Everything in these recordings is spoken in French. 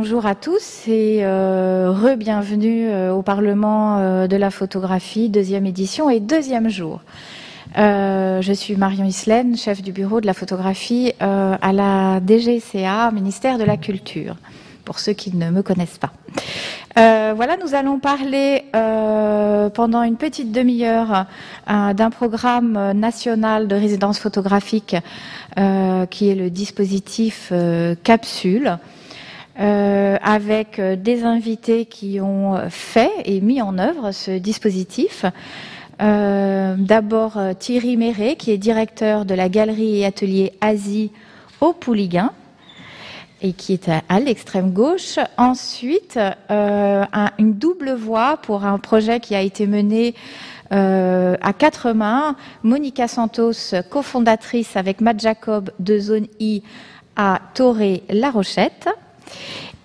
bonjour à tous et euh, re-bienvenue euh, au Parlement euh, de la photographie, deuxième édition et deuxième jour. je suis Marion Islaine, chef du bureau de la photographie à la DGCA, ministère de la Culture, pour ceux qui ne me connaissent pas. voilà, nous allons parler pendant une petite demi-heure d'un programme national de résidence photographique qui est le dispositif Capsule. Euh, avec euh, des invités qui ont fait et mis en œuvre ce dispositif. Euh, d'abord Thierry Méret, qui est directeur de la galerie et atelier Asie au Pouliguen et qui est à, l'extrême gauche. Ensuite, une double voix pour un projet qui a été mené à quatre mains. Monica Santos, cofondatrice avec Matt Jacob de Zone I à Toré-La Rochette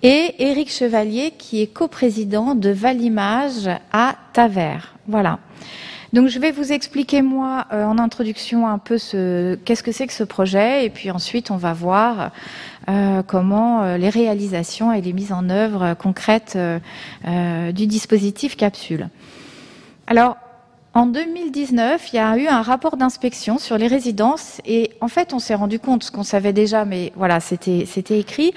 et Éric Chevalier, qui est coprésident de Valimage à Tavers. Voilà. Donc je vais vous expliquer moi euh, en introduction un peu ce qu'est-ce que c'est que ce projet et puis ensuite on va voir euh, comment euh, les réalisations et les mises en œuvre concrètes du dispositif capsule. Alors en 2019, il y a eu un rapport d'inspection sur les résidences et en fait on s'est rendu compte ce qu'on savait déjà mais voilà c'était c'était écrit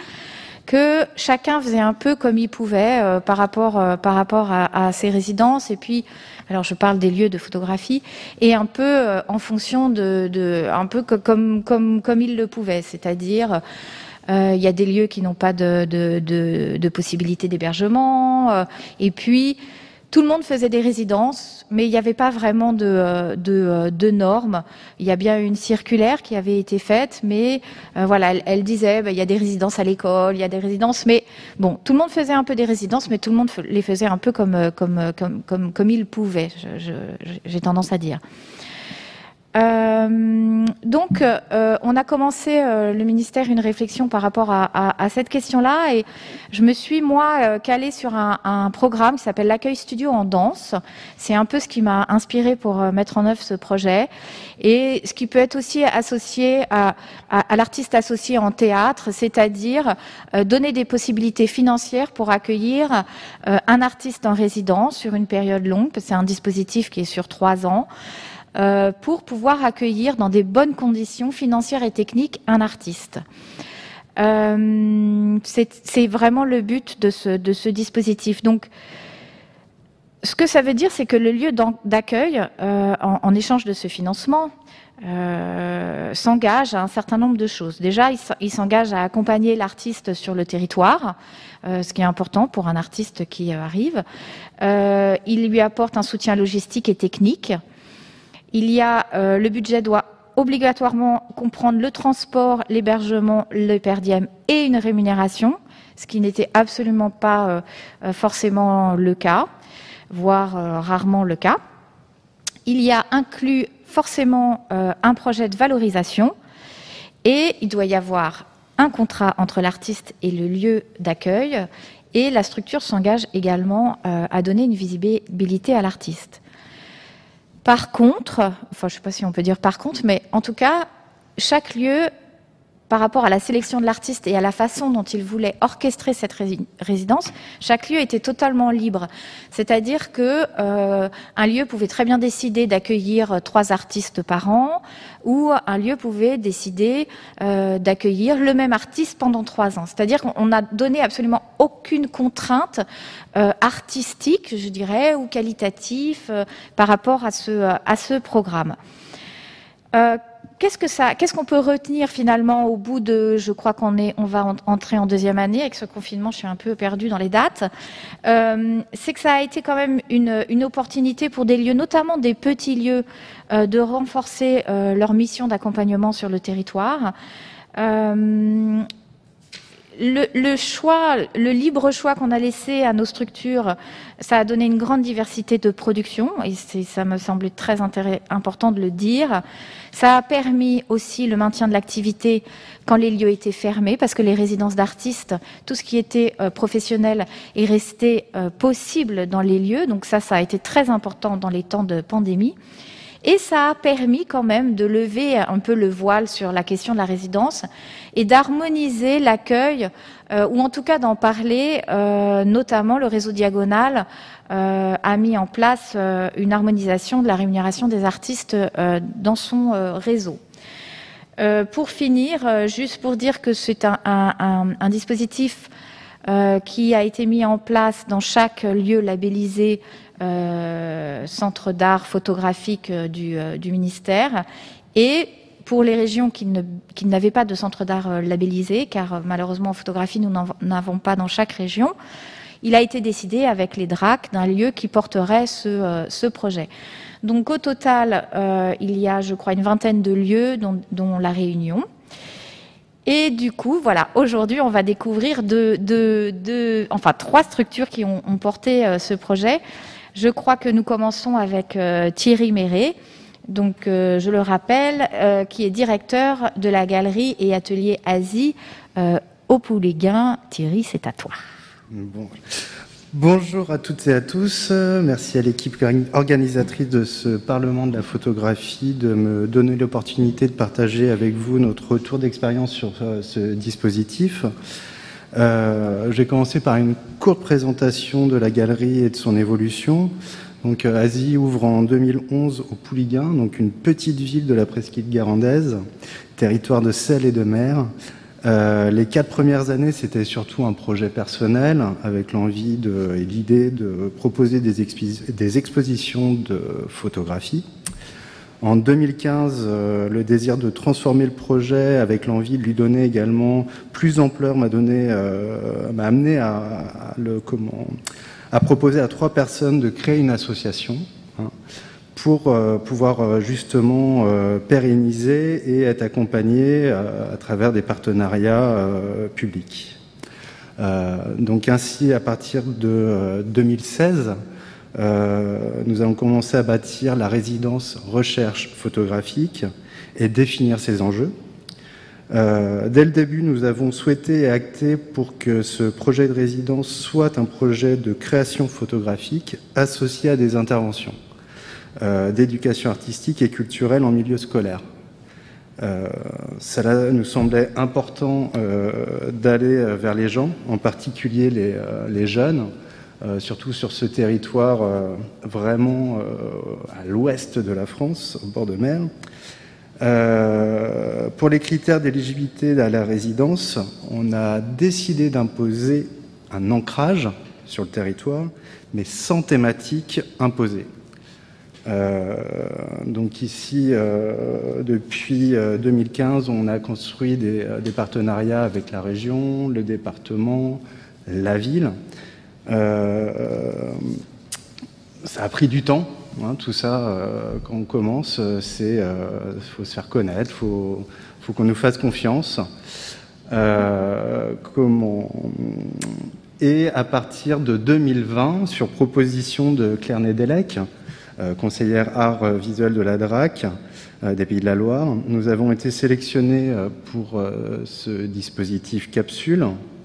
que chacun faisait un peu comme il pouvait euh, par rapport euh, par rapport à, ses résidences. Et puis alors je parle des lieux de photographie et un peu euh, en fonction de, de, un peu comme comme comme il le pouvait, c'est-à-dire il y a des lieux qui n'ont pas de, de, de, de possibilité d'hébergement et puis tout le monde faisait des résidences, mais il n'y avait pas vraiment de, euh, euh, de, normes. Il y a bien une circulaire qui avait été faite, mais euh, voilà, elle, disait bah, il y a des résidences à l'école, il y a des résidences, mais bon, tout le monde faisait un peu des résidences, mais tout le monde les faisait un peu comme comme comme comme, comme il pouvait. J'ai tendance à dire. Euh, donc, euh, on a commencé euh, le ministère une réflexion par rapport à, cette question-là, et je me suis moi calée sur un, programme qui s'appelle l'accueil studio en danse. C'est un peu ce qui m'a inspiré pour mettre en œuvre ce projet, et ce qui peut être aussi associé à, à l'artiste associé en théâtre, c'est-à-dire donner des possibilités financières pour accueillir un artiste en résidence sur une période longue. C'est un dispositif qui est sur trois ans. Euh, pour pouvoir accueillir dans des bonnes conditions financières et techniques un artiste. Euh, c'est vraiment le but de ce, dispositif. Donc, ce que ça veut dire, c'est que le lieu d'accueil, euh, en, échange de ce financement, s'engage à un certain nombre de choses. Déjà, il s'engage à accompagner l'artiste sur le territoire, ce qui est important pour un artiste qui arrive. il lui apporte un soutien logistique et technique. Il y a euh, le budget doit obligatoirement comprendre le transport, l'hébergement, le per et une rémunération, ce qui n'était absolument pas euh, euh, forcément le cas, voire rarement le cas. Il y a inclus forcément un projet de valorisation et il doit y avoir un contrat entre l'artiste et le lieu d'accueil et la structure s'engage également à donner une visibilité à l'artiste. Par contre, enfin je ne sais pas si on peut dire par contre, mais en tout cas, chaque lieu par rapport à la sélection de l'artiste et à la façon dont il voulait orchestrer cette résidence, chaque lieu était totalement libre. C'est-à-dire que euh, un lieu pouvait très bien décider d'accueillir trois artistes par an, ou un lieu pouvait décider euh, d'accueillir le même artiste pendant trois ans. C'est-à-dire qu'on n'a donné absolument aucune contrainte euh, artistique, je dirais, ou qualitative par rapport à ce programme qu'est-ce que ça, qu'est-ce qu'on peut retenir finalement au bout de, je crois qu'on est, on va entrer en deuxième année avec ce confinement, je suis un peu perdue dans les dates. Euh, c'est que ça a été quand même une, une, opportunité pour des lieux, notamment des petits lieux, euh, de renforcer euh, leur mission d'accompagnement sur le territoire. Le, choix, le libre choix qu'on a laissé à nos structures, ça a donné une grande diversité de production et ça me semblait très important de le dire. Ça a permis aussi le maintien de l'activité quand les lieux étaient fermés parce que les résidences d'artistes, tout ce qui était euh, professionnel est resté euh, possible dans les lieux. Donc ça, ça a été très important dans les temps de pandémie. Et ça a permis quand même de lever un peu le voile sur la question de la résidence et d'harmoniser l'accueil, euh, ou en tout cas d'en parler, euh, notamment le réseau Diagonal euh, a mis en place une harmonisation de la rémunération des artistes dans son réseau. pour finir, juste pour dire que c'est un, un, dispositif qui a été mis en place dans chaque lieu labellisé euh, centre d'art photographique euh, euh, du, ministère. Et pour les régions qui, n'avaient pas de centre d'art labellisé, car malheureusement en photographie nous n'en avons pas dans chaque région, il a été décidé avec les DRAC d'un lieu qui porterait ce, projet. Donc au total, il y a, je crois, une vingtaine de lieux, dont, la Réunion. Et du coup, voilà, aujourd'hui, on va découvrir de, enfin, trois structures qui ont, ont porté ce projet. Je crois que nous commençons avec euh, Thierry Méret, donc euh, je le rappelle, euh, qui est directeur de la galerie et atelier Asie au Pouléguin. Thierry, c'est à toi. Bonjour à toutes et à tous. Merci à l'équipe organisatrice de ce Parlement de la photographie de me donner l'opportunité de partager avec vous notre retour d'expérience sur ce dispositif. Euh, J'ai commencé par une courte présentation de la galerie et de son évolution. Donc, euh, Asie ouvre en 2011 au Pouliguen, donc une petite ville de la presqu'île garandaise, territoire de sel et de mer. Euh, les quatre premières années, c'était surtout un projet personnel, avec l'envie et l'idée de proposer des, des expositions de photographie. En 2015, euh, le désir de transformer le projet avec l'envie de lui donner également plus d'ampleur m'a donné, euh, m'a amené à, proposer à trois personnes de créer une association hein, pour euh, pouvoir justement pérenniser et être accompagné à travers des partenariats publics. donc ainsi, à partir de 2016, euh, nous allons commencer à bâtir la résidence recherche photographique et définir ses enjeux. Euh, dès le début, nous avons souhaité et acté pour que ce projet de résidence soit un projet de création photographique associé à des interventions euh, d'éducation artistique et culturelle en milieu scolaire. cela nous semblait important d'aller vers les gens, en particulier les jeunes, euh, surtout sur ce territoire euh, vraiment euh, à l'ouest de la France, au bord de mer. pour les critères d'éligibilité à la résidence, on a décidé d'imposer un ancrage sur le territoire, mais sans thématique imposée. donc ici, depuis 2015, on a construit des, partenariats avec la région, le département, la ville, ça a pris du temps, hein, tout ça. Euh, quand on commence, c'est euh, faut se faire connaître, faut faut qu'on nous fasse confiance. et à partir de 2020, sur proposition de Claire Nedelec, conseillère art visuel de la DRAC des Pays de la Loire, nous avons été sélectionnés pour ce dispositif capsule euh,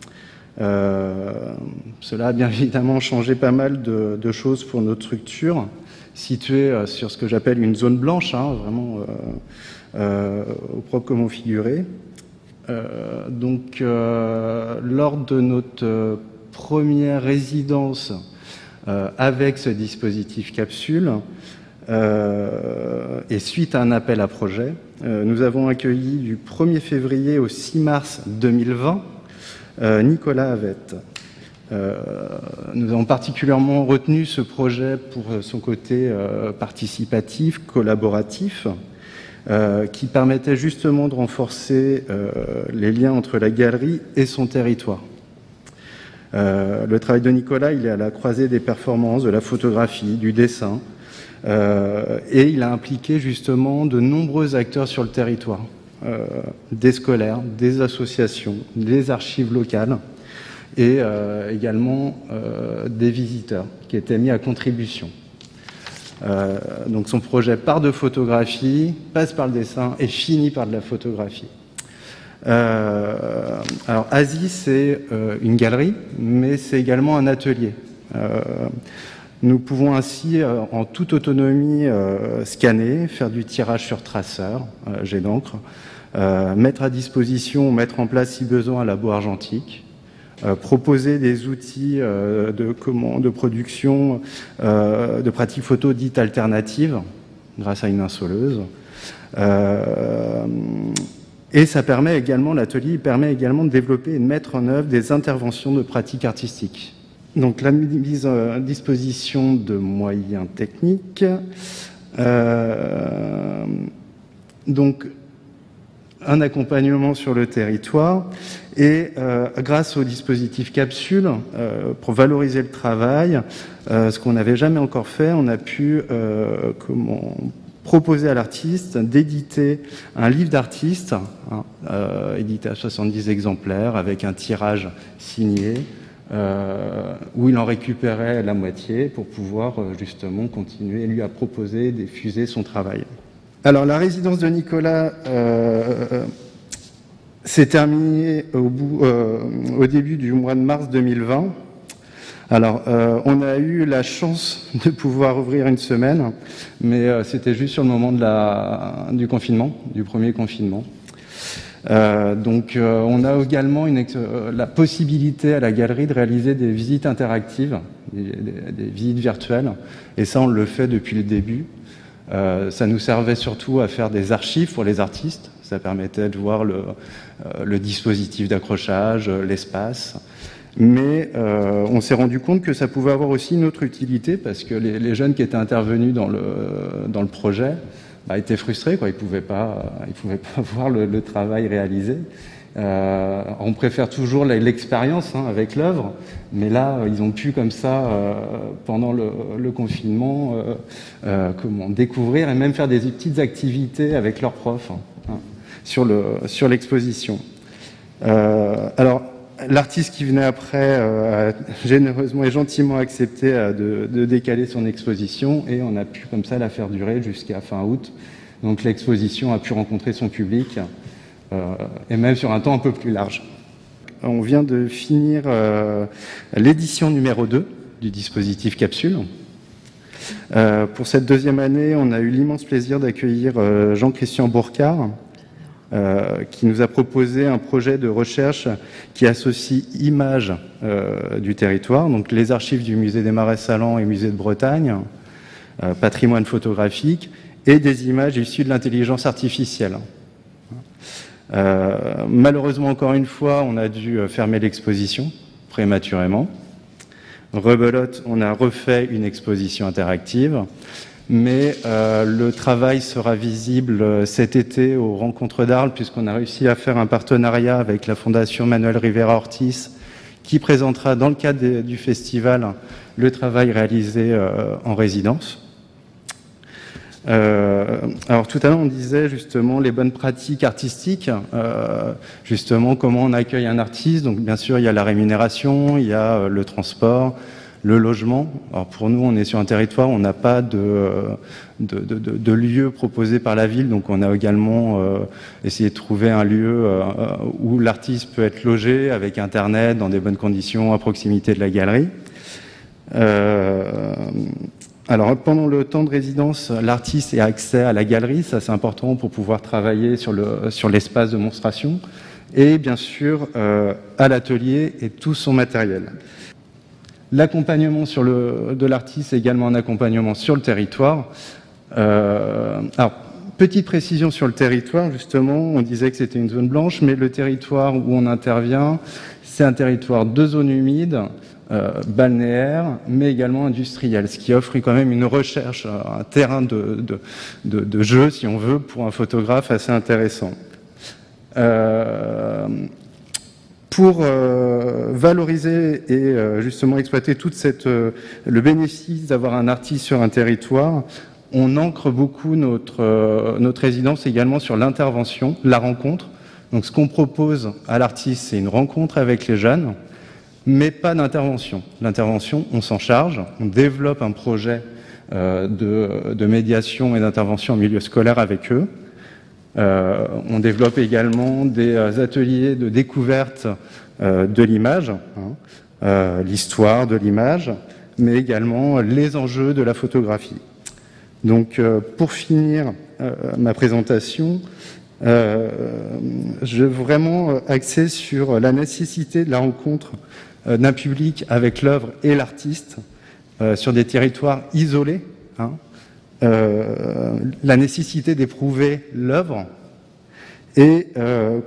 cela a bien évidemment changé pas mal de, choses pour notre structure, située euh, sur ce que j'appelle une zone blanche, hein, vraiment euh, au propre comment figurer. donc, lors de notre première résidence avec ce dispositif capsule, et suite à un appel à projet, nous avons accueilli du 1er février au 6 mars 2020 euh, Nicolas Avette. Euh, nous avons particulièrement retenu ce projet pour son côté euh, participatif, collaboratif, qui permettait justement de renforcer les liens entre la galerie et son territoire. le travail de Nicolas, il est à la croisée des performances, de la photographie, du dessin, et il a impliqué justement de nombreux acteurs sur le territoire. Euh, des scolaires, des associations, des archives locales et euh, également euh, des visiteurs qui étaient mis à contribution. donc son projet part de photographie, passe par le dessin et finit par de la photographie. alors Asie, c'est une galerie, mais c'est également un atelier. Nous pouvons ainsi, en toute autonomie, scanner, faire du tirage sur traceur, jet d'encre, mettre à disposition, mettre en place si besoin un labo argentique, proposer des outils de, de production de pratiques photo dites alternatives grâce à une insoleuse, euh, et ça permet également, l'atelier permet également de développer et de mettre en œuvre des interventions de pratiques artistiques. Donc la mise à disposition de moyens techniques. Euh, donc un accompagnement sur le territoire et euh, grâce au dispositif capsule pour valoriser le travail, ce qu'on n'avait jamais encore fait, on a pu proposer à l'artiste d'éditer un livre d'artiste, hein, euh, édité à 70 exemplaires, avec un tirage signé, euh, où il en récupérait la moitié pour pouvoir euh, justement continuer, lui à proposer, diffuser son travail. Alors la résidence de Nicolas s'est terminée au, début du mois de mars 2020. Alors, euh, on a eu la chance de pouvoir ouvrir une semaine, mais euh, c'était juste sur le moment du confinement, du premier confinement. Euh, donc, on a également la possibilité à la galerie de réaliser des visites interactives, des, visites virtuelles, et ça, on le fait depuis le début. Ça nous servait surtout à faire des archives pour les artistes. Ça permettait de voir le, le dispositif d'accrochage, l'espace. Mais euh, on s'est rendu compte que ça pouvait avoir aussi une autre utilité parce que les, les jeunes qui étaient intervenus dans le, dans le projet bah, étaient frustrés, quoi. ils ne pouvaient, pas, ils pouvaient pas voir le, le travail réalisé. Euh, on préfère toujours l'expérience hein, avec l'œuvre, mais là, ils ont pu comme ça, euh, pendant le, confinement, euh, euh, comment découvrir et même faire des petites activités avec leurs profs hein, hein sur l'exposition. Alors, L'artiste qui venait après euh, a généreusement et gentiment accepté euh, de, décaler son exposition et on a pu comme ça la faire durer jusqu'à fin août. Donc l'exposition a pu rencontrer son public euh, et même sur un temps un peu plus large. On vient de finir l'édition numéro 2 du dispositif Capsule. pour cette deuxième année, on a eu l'immense plaisir d'accueillir Jean-Christian Bourcard, euh, qui nous a proposé un projet de recherche qui associe images euh, du territoire, donc les archives du musée des Marais Salants et musée de Bretagne, euh, patrimoine photographique, et des images issues de l'intelligence artificielle. Malheureusement, encore une fois, on a dû fermer l'exposition prématurément. Rebelote, on a refait une exposition interactive mais euh, le travail sera visible euh, cet été aux rencontres d'Arles, puisqu'on a réussi à faire un partenariat avec la Fondation Manuel Rivera Ortiz, qui présentera dans le cadre du festival le travail réalisé euh, en résidence. Alors tout à l'heure on disait justement les bonnes pratiques artistiques, justement comment on accueille un artiste. Donc bien sûr il y a la rémunération, il y a le transport, le logement, alors pour nous, on est sur un territoire, on n'a pas de, de, de, de, lieu proposé par la ville, donc on a également euh, essayé de trouver un lieu euh, où l'artiste peut être logé avec Internet, dans des bonnes conditions, à proximité de la galerie. Euh, alors pendant le temps de résidence, l'artiste a accès à la galerie, ça c'est important pour pouvoir travailler sur l'espace de monstration, et bien sûr à l'atelier et tout son matériel. L'accompagnement de l'artiste, est également un accompagnement sur le territoire. Euh, alors, petite précision sur le territoire, justement, on disait que c'était une zone blanche, mais le territoire où on intervient, c'est un territoire de zone humide, euh, balnéaire, mais également industriel, ce qui offre quand même une recherche, un terrain de, de, de, jeu, si on veut, pour un photographe assez intéressant. Euh, pour euh, valoriser et euh, justement exploiter toute cette euh, le bénéfice d'avoir un artiste sur un territoire, on ancre beaucoup notre notre résidence également sur l'intervention, la rencontre. Donc ce qu'on propose à l'artiste, c'est une rencontre avec les jeunes, mais pas d'intervention. L'intervention, on s'en charge, on développe un projet de, de médiation et d'intervention en milieu scolaire avec eux. Euh, on développe également des euh, ateliers de découverte euh, de l'image, hein, l'histoire de l'image, mais également les enjeux de la photographie. Donc, pour finir ma présentation, je veux vraiment axer sur la nécessité de la rencontre d'un public avec l'œuvre et l'artiste sur des territoires isolés, hein, euh, la nécessité d'éprouver l'œuvre et euh,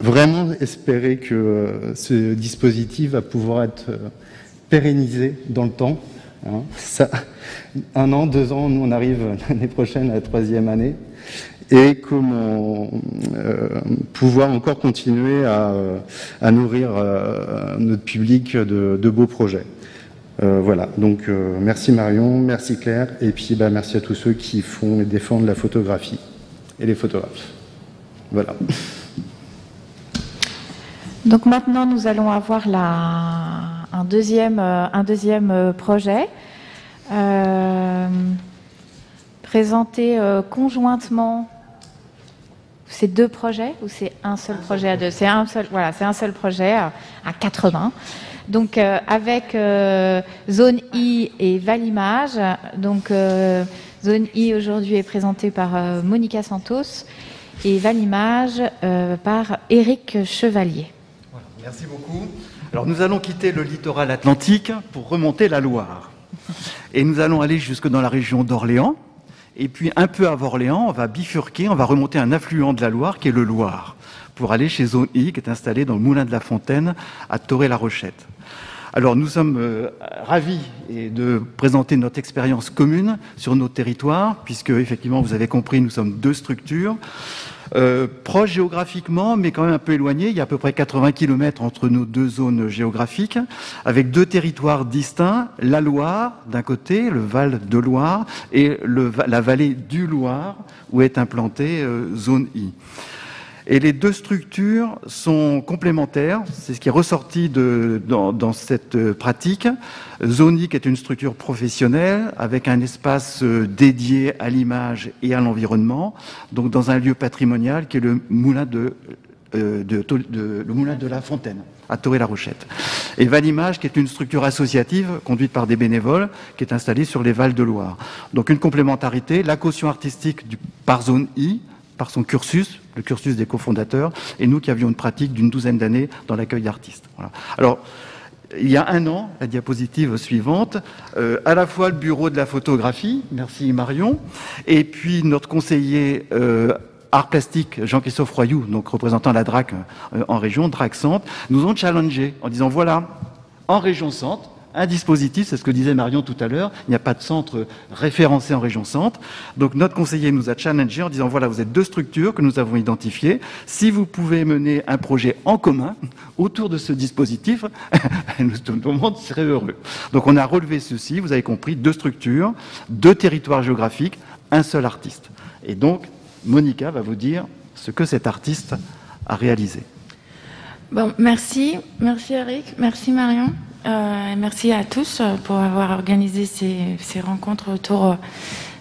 vraiment espérer que euh, ce dispositif va pouvoir être pérennisé dans le temps. Hein. Un an, deux ans, nous on arrive l'année prochaine à la troisième année et comment pouvoir encore continuer à, nourrir notre public de beaux projets. Euh, voilà, donc euh, merci Marion, merci Claire, et puis bah, merci à tous ceux qui font et défendent la photographie et les photographes. Voilà. Donc maintenant, nous allons avoir euh, un deuxième projet présenté conjointement. C'est deux projets ou c'est un seul projet à deux? C'est un seul, voilà, c'est un seul projet à 80. Donc euh, avec euh, Zone I et Valimage. Donc euh, Zone I aujourd'hui est présentée par Monica Santos et Valimage par Éric Chevalier. merci beaucoup. Alors nous allons quitter le littoral atlantique pour remonter la Loire. Et nous allons aller jusque dans la région d'Orléans. Et puis un peu avant Orléans, on va bifurquer, on va remonter un affluent de la Loire qui est le Loire, pour aller chez Zone I, qui est installé dans le moulin de la Fontaine à Toré-la-Rochette. Alors nous sommes euh, ravis de présenter notre expérience commune sur nos territoires, puisque effectivement, vous avez compris, nous sommes deux structures. Euh, proches géographiquement, mais quand même un peu éloignées. Il y a à peu près 80 km entre nos deux zones géographiques, avec deux territoires distincts, la Loire d'un côté, le Val de Loire, et la vallée du Loire, où est implantée euh, zone I. Et les deux structures sont complémentaires. C'est ce qui est ressorti de, dans, cette euh, pratique. Zonic est une structure professionnelle avec un espace euh, dédié à l'image et à l'environnement, donc dans un lieu patrimonial qui est le moulin de, euh, de, le moulin de la Fontaine à Toré-la-Rochette. Et Valimage, qui est une structure associative conduite par des bénévoles, qui est installée sur les Vals de Loire. Donc une complémentarité, la caution artistique du, par zone I, par son cursus, le cursus des cofondateurs, et nous qui avions une pratique d'une douzaine d'années dans l'accueil d'artistes. Alors, il y a un an, la diapositive suivante, euh, à la fois le bureau de la photographie, merci Marion, et puis notre conseiller euh, art plastique, Jean-Christophe Royoux, donc représentant la DRAC euh, en région, DRAC Centre, nous ont challengé en disant voilà, en région Centre, un dispositif, c'est ce que disait Marion tout à l'heure, il n'y a pas de centre référencé en région centre. Donc notre conseiller nous a challengé en disant voilà, vous êtes deux structures que nous avons identifiées. Si vous pouvez mener un projet en commun autour de ce dispositif, tout le monde serait heureux. Donc on a relevé ceci, vous avez compris, deux structures, deux territoires géographiques, un seul artiste. Et donc Monica va vous dire ce que cet artiste a réalisé. Bon, merci, merci Eric, merci Marion. Euh, merci à tous euh, pour avoir organisé ces, rencontres autour euh,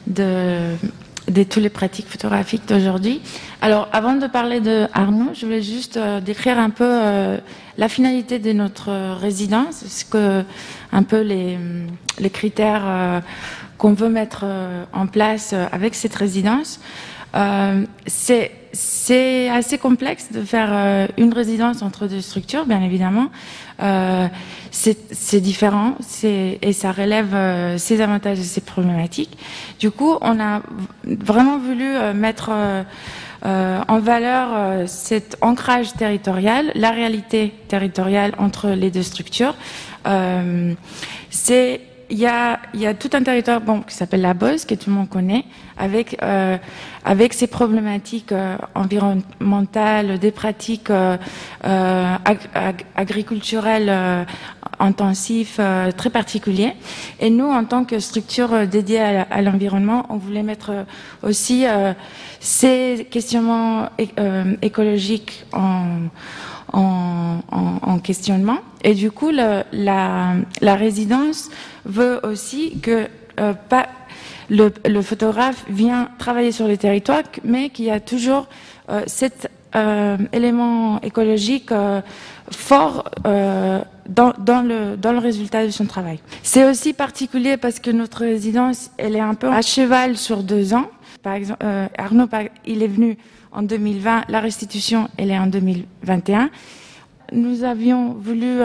de, de toutes les pratiques photographiques d'aujourd'hui. Alors, avant de parler de Arnaud, je voulais juste décrire un peu la finalité de notre résidence, ce que, un peu les, les critères qu'on veut mettre en place avec cette résidence. c'est c'est assez complexe de faire une résidence entre deux structures, bien évidemment. Euh, c'est différent et ça relève euh, ses avantages et ses problématiques. Du coup, on a vraiment voulu euh, mettre en valeur cet ancrage territorial, la réalité territoriale entre les deux structures. c'est il y a, y a, tout un territoire bon, qui s'appelle la Bosse, que tout le monde connaît, avec, euh, avec ses problématiques euh, environnementales, des pratiques euh, euh ag agriculturelles euh, intensives très particuliers. Et nous, en tant que structure dédiée à, l'environnement, on voulait mettre aussi ces questionnements écologiques en en, en, questionnement. Et du coup, le, la, la, résidence veut aussi que euh, pas, le, le, photographe vient travailler sur les territoires, mais qu'il y a toujours euh, cette élément écologique fort dans, dans, le, dans le résultat de son travail. C'est aussi particulier parce que notre résidence, elle est un peu à cheval sur deux ans. Par exemple, Arnaud, il est venu en 2020, la restitution, elle est en 2021. Nous avions voulu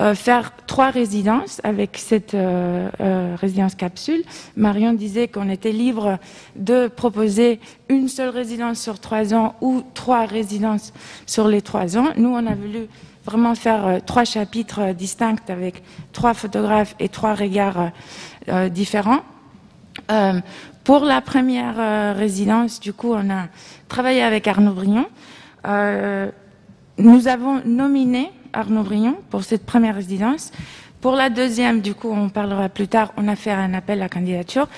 euh, faire trois résidences avec cette euh, euh, résidence capsule. Marion disait qu'on était libre de proposer une seule résidence sur trois ans ou trois résidences sur les trois ans. Nous, on a voulu vraiment faire trois chapitres distincts avec trois photographes et trois regards différents. Pour la première résidence, du coup, on a travaillé avec Arnaud Brion. nous avons nominé Arnaud Brion pour cette première résidence. Pour la deuxième, du coup, on parlera plus tard, on a fait un appel à candidature.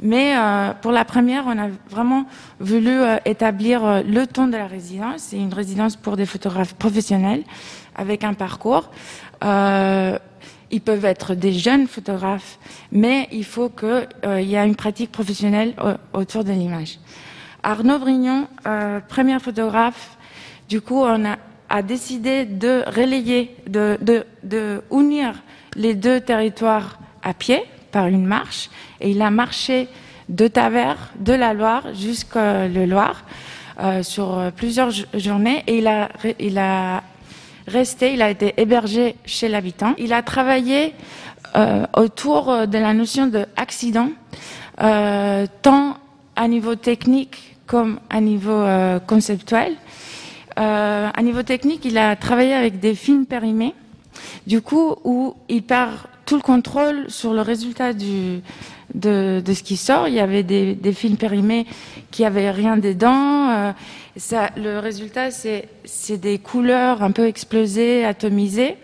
Mais euh, pour la première, on a vraiment voulu euh, établir euh, le ton de la résidence. C'est une résidence pour des photographes professionnels avec un parcours. Ils peuvent être des jeunes photographes, mais il faut qu'il y ait une pratique professionnelle autour de l'image. Arnaud Brignon, premier photographe, du coup, a décidé de relayer, de, unir les deux territoires à pied par une marche. Et il a marché de Tavers, de la Loire jusqu'à le Loire euh, sur plusieurs journées. Et il a resté, il a été hébergé chez l'habitant. Il a travaillé euh, autour de la notion d'accident, euh, tant à niveau technique comme à niveau conceptuel. Euh, à niveau technique, il a travaillé avec des films périmés, du coup, où il perd tout le contrôle sur le résultat de, ce qui sort. Il y avait des, films périmés qui avaient rien dedans. Euh, ça, le résultat, c'est des couleurs un peu explosées, atomisées,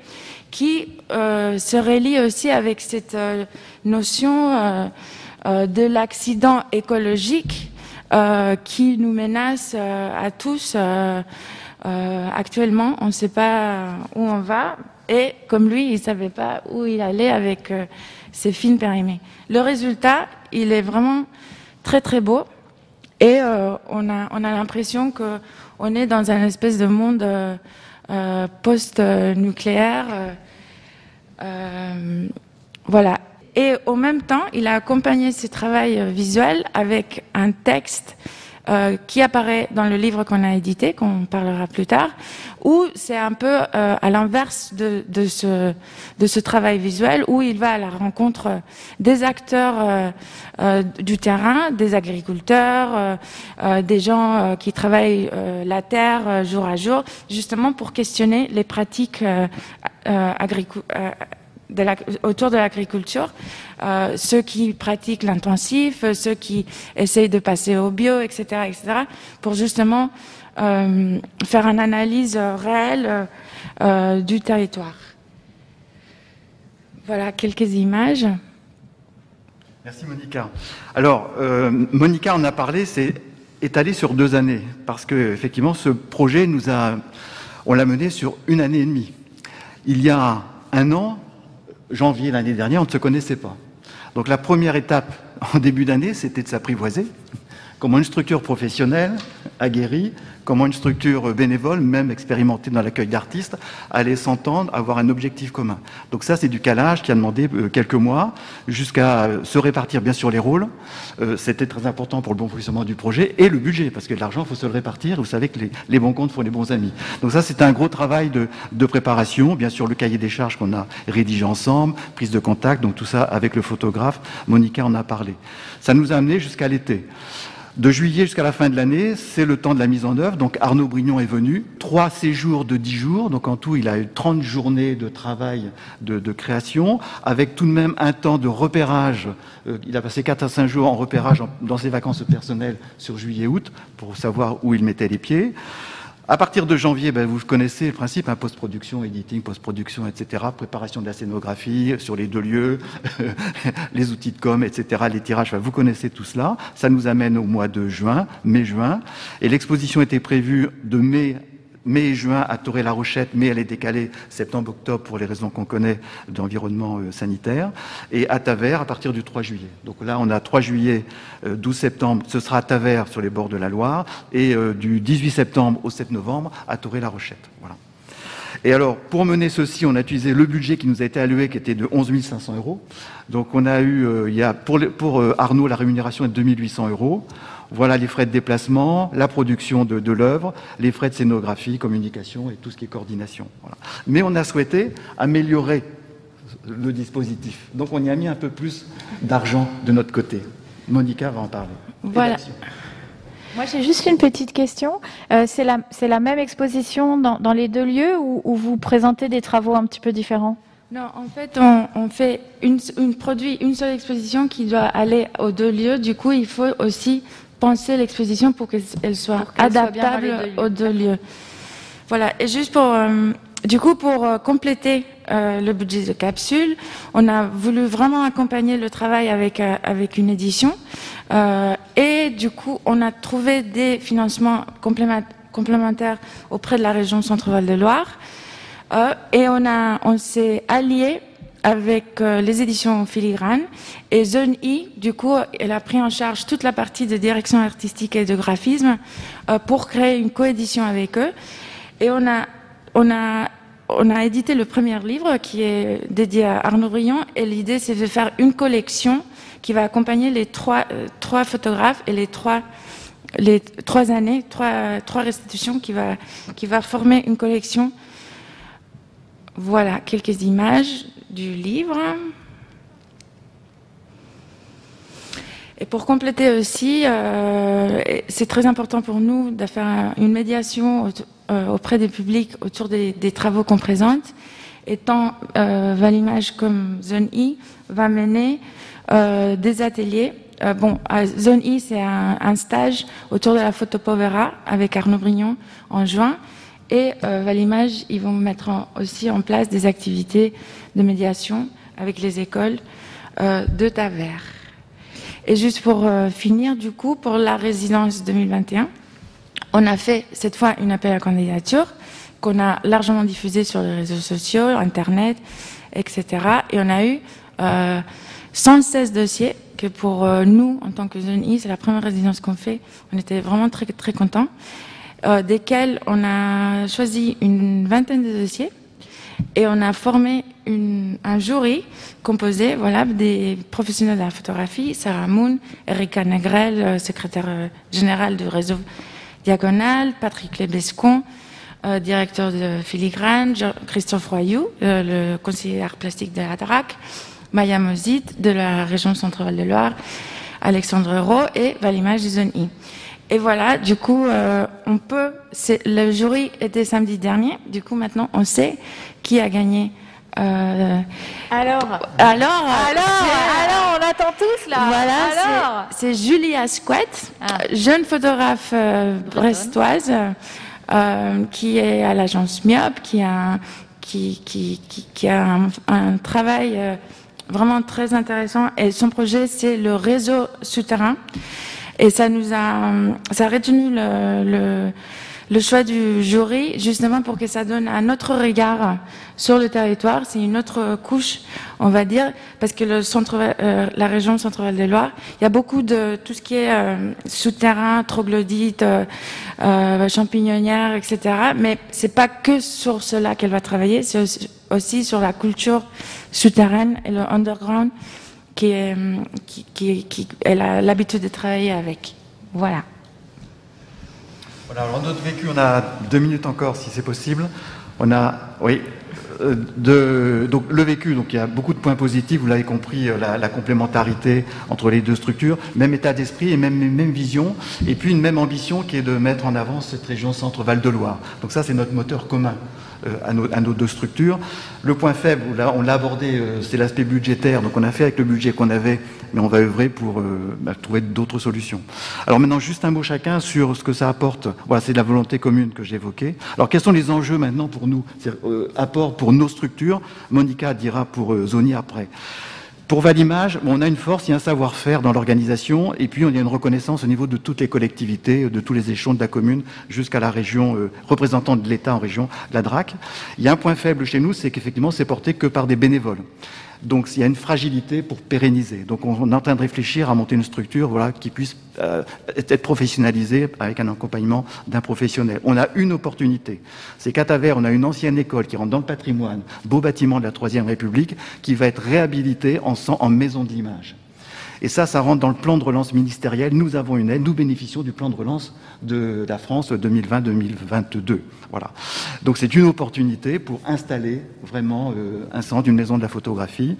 qui euh, se relient aussi avec cette euh, notion euh, euh, de l'accident écologique qui nous menace à tous euh, actuellement, on ne sait pas où on va. Et comme lui, il ne savait pas où il allait avec euh, ses films périmés. Le résultat, il est vraiment très très beau. Et euh, on a, on a l'impression qu'on est dans un espèce de monde post-nucléaire. voilà. Et au même temps, il a accompagné ce travail visuel avec un texte euh, qui apparaît dans le livre qu'on a édité, qu'on parlera plus tard, où c'est un peu euh, à l'inverse de, de, ce, de ce travail visuel, où il va à la rencontre des acteurs euh, du terrain, des agriculteurs, des gens qui travaillent la terre jour à jour, justement pour questionner les pratiques agricoles autour de l'agriculture, euh, ceux qui pratiquent l'intensif, ceux qui essayent de passer au bio, etc., etc., pour justement euh, faire une analyse réelle euh, du territoire. Voilà quelques images. Merci Monica. Alors, Monica en a parlé, c'est étalé sur deux années, parce que effectivement, ce projet nous a, on l'a mené sur une année et demie. Il y a un an, janvier l'année dernière, on ne se connaissait pas. Donc la première étape en début d'année, c'était de s'apprivoiser. Comment une structure professionnelle, aguerrie, comment une structure bénévole, même expérimentée dans l'accueil d'artistes, allait s'entendre, avoir un objectif commun. Donc ça, c'est du calage qui a demandé euh, quelques mois, jusqu'à euh, se répartir bien sûr les rôles. Euh, c'était très important pour le bon fonctionnement du projet, et le budget, parce que l'argent, il faut se le répartir. Vous savez que les, bons comptes font les bons amis. Donc ça, c'est un gros travail de, de préparation. Bien sûr, le cahier des charges qu'on a rédigé ensemble, prise de contact, donc tout ça avec le photographe. Monica en a parlé. Ça nous a amené jusqu'à l'été. De juillet jusqu'à la fin de l'année, c'est le temps de la mise en œuvre. Donc Arnaud Brignon est venu. Trois séjours de dix jours. Donc en tout, il a eu 30 journées de travail de, création, avec tout de même un temps de repérage. Euh, il a passé 4 à 5 jours en repérage dans ses vacances personnelles sur juillet-août pour savoir où il mettait les pieds. À partir de janvier, ben, vous connaissez le principe, hein, post-production, editing, post-production, etc., préparation de la scénographie sur les deux lieux, les outils de com, etc., les tirages, vous connaissez tout cela. Ça nous amène au mois de juin, mai-juin, et l'exposition était prévue de mai mai et juin à Toré-la-Rochette, mais elle est décalée septembre-octobre pour les raisons qu'on connaît d'environnement euh, sanitaire, et à Tavers à partir du 3 juillet. Donc là, on a 3 juillet, 12 euh, septembre, ce sera à Tavers sur les bords de la Loire, et euh, du 18 septembre au 7 novembre à Toré-la-Rochette. Voilà. Et alors, pour mener ceci, on a utilisé le budget qui nous a été alloué, qui était de 11 500 euros. Donc, on a eu, il y a, pour, pour Arnaud, la rémunération est de 2800 euros. Voilà les frais de déplacement, la production de, l'œuvre, les frais de scénographie, communication et tout ce qui est coordination. Mais on a souhaité améliorer le dispositif. Donc on y a mis un peu plus d'argent de notre côté. Monica va en parler. Voilà. Moi, j'ai juste une petite question. Euh, c'est la, la, même exposition dans, les deux lieux ou, vous présentez des travaux un petit peu différents? Non, en fait, on, fait une, une, produit une seule exposition qui doit aller aux deux lieux. Du coup, il faut aussi penser l'exposition pour qu'elle soit adaptable aux deux lieux. Voilà. Et juste pour, euh, du coup, pour euh, compléter euh, le budget de capsule, on a voulu vraiment accompagner le travail avec avec une édition. et du coup, on a trouvé des financements complémentaires auprès de la région Centre-Val de Loire. et on a, on s'est allié avec euh, les éditions Filigrane et Zone I, du coup, elle a pris en charge toute la partie de direction artistique et de graphisme euh, pour créer une coédition avec eux. Et on a, on a, on a édité le premier livre qui est dédié à Arnaud Briand et l'idée c'est de faire une collection qui va accompagner les trois, euh, trois photographes et les trois les trois années, trois, trois restitutions qui va, qui va former une collection. Voilà quelques images du livre. Et pour compléter aussi, euh, c'est très important pour nous de faire une médiation euh, auprès des publics autour des, travaux qu'on présente. Et tant euh, Valimage comme Zone I va mener des ateliers. bon, Zone I, c'est un, stage autour de la photo povera avec Arnaud Brignon en juin. Et Valimage, ils vont mettre aussi en place des activités de médiation avec les écoles euh, de Tavers. Et juste pour euh, finir, du coup, pour la résidence 2021, on a fait cette fois une appel à candidature qu'on a largement diffusé sur les réseaux sociaux, Internet, etc. Et on a eu 116 euh, dossiers que pour nous, en tant que zone c'est la première résidence qu'on fait. On était vraiment très très contents. desquels on a choisi une vingtaine de dossiers et on a formé un jury composé voilà, des professionnels de la photographie, Sarah Moon, Erika Negrel, euh, secrétaire euh, général du réseau Diagonal, Patrick Lebescon, euh, directeur de Filigrane, Christophe Royou, le conseiller art plastique de la DRAC, Maya Mozit de la région Centre-Val de Loire, Alexandre Rowe et Valimage de Zone I. Et voilà, du coup, on peut. Le jury était samedi dernier. Du coup, maintenant, on sait qui a gagné euh, alors, alors, alors, alors, on attend tous là. Voilà, c'est Julie Asquette, ah. jeune photographe euh, brestoise, euh, qui est à l'agence Miop, qui a, qui, qui, qui, a un, travail vraiment très intéressant. Et son projet, c'est le réseau souterrain. Et ça nous a, ça a retenu le, le le choix du jury, justement pour que ça donne un autre regard sur le territoire. C'est une autre couche, on va dire, parce que le centre, euh, la région Centre-Val de Loire, il y a beaucoup de tout ce qui est euh, souterrain, troglodyte, euh, euh champignonnière, etc. Mais c'est pas que sur cela qu'elle va travailler, c'est aussi, sur la culture souterraine et le underground qui, est, qui, qui, qui elle a l'habitude de travailler avec. Voilà. Voilà, alors notre vécu, on a deux minutes encore si c'est possible. On a, oui, euh, donc le vécu, donc il y a beaucoup de points positifs, vous l'avez compris, euh, la, complémentarité entre les deux structures, même état d'esprit et même, même vision, et puis une même ambition qui est de mettre en avant cette région centre-Val de Loire. Donc ça, c'est notre moteur commun. Euh, à nos, deux structures. Le point faible, on l'a abordé, euh, c'est l'aspect budgétaire. Donc on a fait avec le budget qu'on avait, mais on va œuvrer pour euh, bah, trouver d'autres solutions. Alors maintenant, juste un mot chacun sur ce que ça apporte. Voilà, c'est la volonté commune que j'évoquais. Alors quels sont les enjeux maintenant pour nous Apport pour nos structures? Monica dira pour Zoni après. Pour Valimage, on a une force, il y a un savoir-faire dans l'organisation, et puis on y a une reconnaissance au niveau de toutes les collectivités, de tous les échelons de la commune, jusqu'à la région euh, représentante de l'État en région, la DRAC. Il y a un point faible chez nous, c'est qu'effectivement, c'est porté que par des bénévoles. Donc il y a une fragilité pour pérenniser. Donc on, est en train de réfléchir à monter une structure voilà, qui puisse euh, être professionnalisée avec un accompagnement d'un professionnel. On a une opportunité. C'est qu'à Tavers, on a une ancienne école qui rentre dans le patrimoine, beau bâtiment de la Troisième République, qui va être réhabilité en, en maison de l'image. Et ça, ça rentre dans le plan de relance ministériel. Nous avons une aide, nous bénéficions du plan de relance de la France 2020-2022. Voilà. Donc c'est une opportunité pour installer vraiment euh, un centre, une maison de la photographie.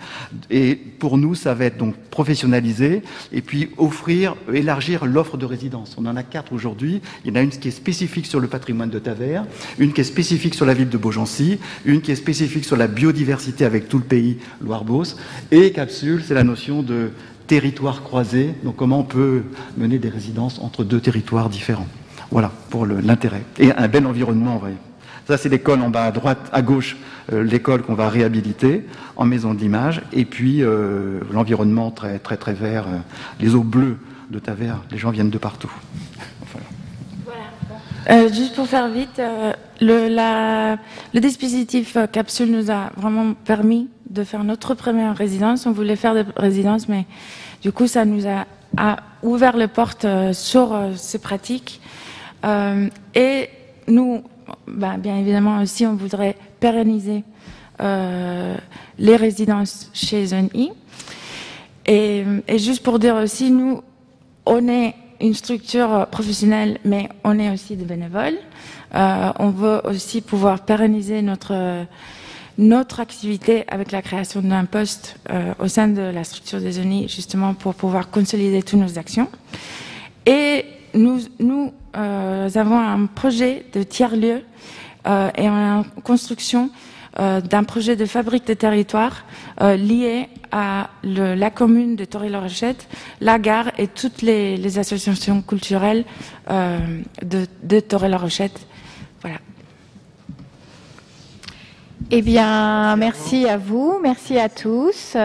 Et pour nous, ça va être donc professionnaliser et puis offrir, élargir l'offre de résidence. On en a quatre aujourd'hui. Il y en a une qui est spécifique sur le patrimoine de Tavers, une qui est spécifique sur la ville de Beaugency, une qui est spécifique sur la biodiversité avec tout le pays Loire-Beauce, et capsule, c'est la notion de territoires croisés, donc comment on peut mener des résidences entre deux territoires différents. Voilà, pour l'intérêt. Et un bel environnement, vrai. Ça, c'est l'école en bas à droite, à gauche, euh, l'école qu'on va réhabiliter en maison de l'image. Et puis, euh, l'environnement très, très, très vert, euh, les eaux bleues de Tavers, les gens viennent de partout. Voilà. juste pour faire vite, le, la, le dispositif capsule nous a vraiment permis de faire notre première résidence. On voulait faire des résidences, mais du coup, ça nous a, ouvert les portes euh, sur euh, ces pratiques. Euh, et nous, bah, bien évidemment aussi, on voudrait pérenniser les résidences chez ZONI. Et, et juste pour dire aussi, nous, on est une structure professionnelle, mais on est aussi des bénévoles. on veut aussi pouvoir pérenniser notre notre activité avec la création d'un poste euh, au sein de la structure des ONI, justement pour pouvoir consolider toutes nos actions. Et nous, nous euh, avons un projet de tiers-lieu euh, et en construction d'un projet de fabrique de territoire lié à la commune de Torre-la-Rochette, la gare et toutes les, associations culturelles de, de Torre-la-Rochette. Voilà. Eh bien, merci à vous, merci à tous.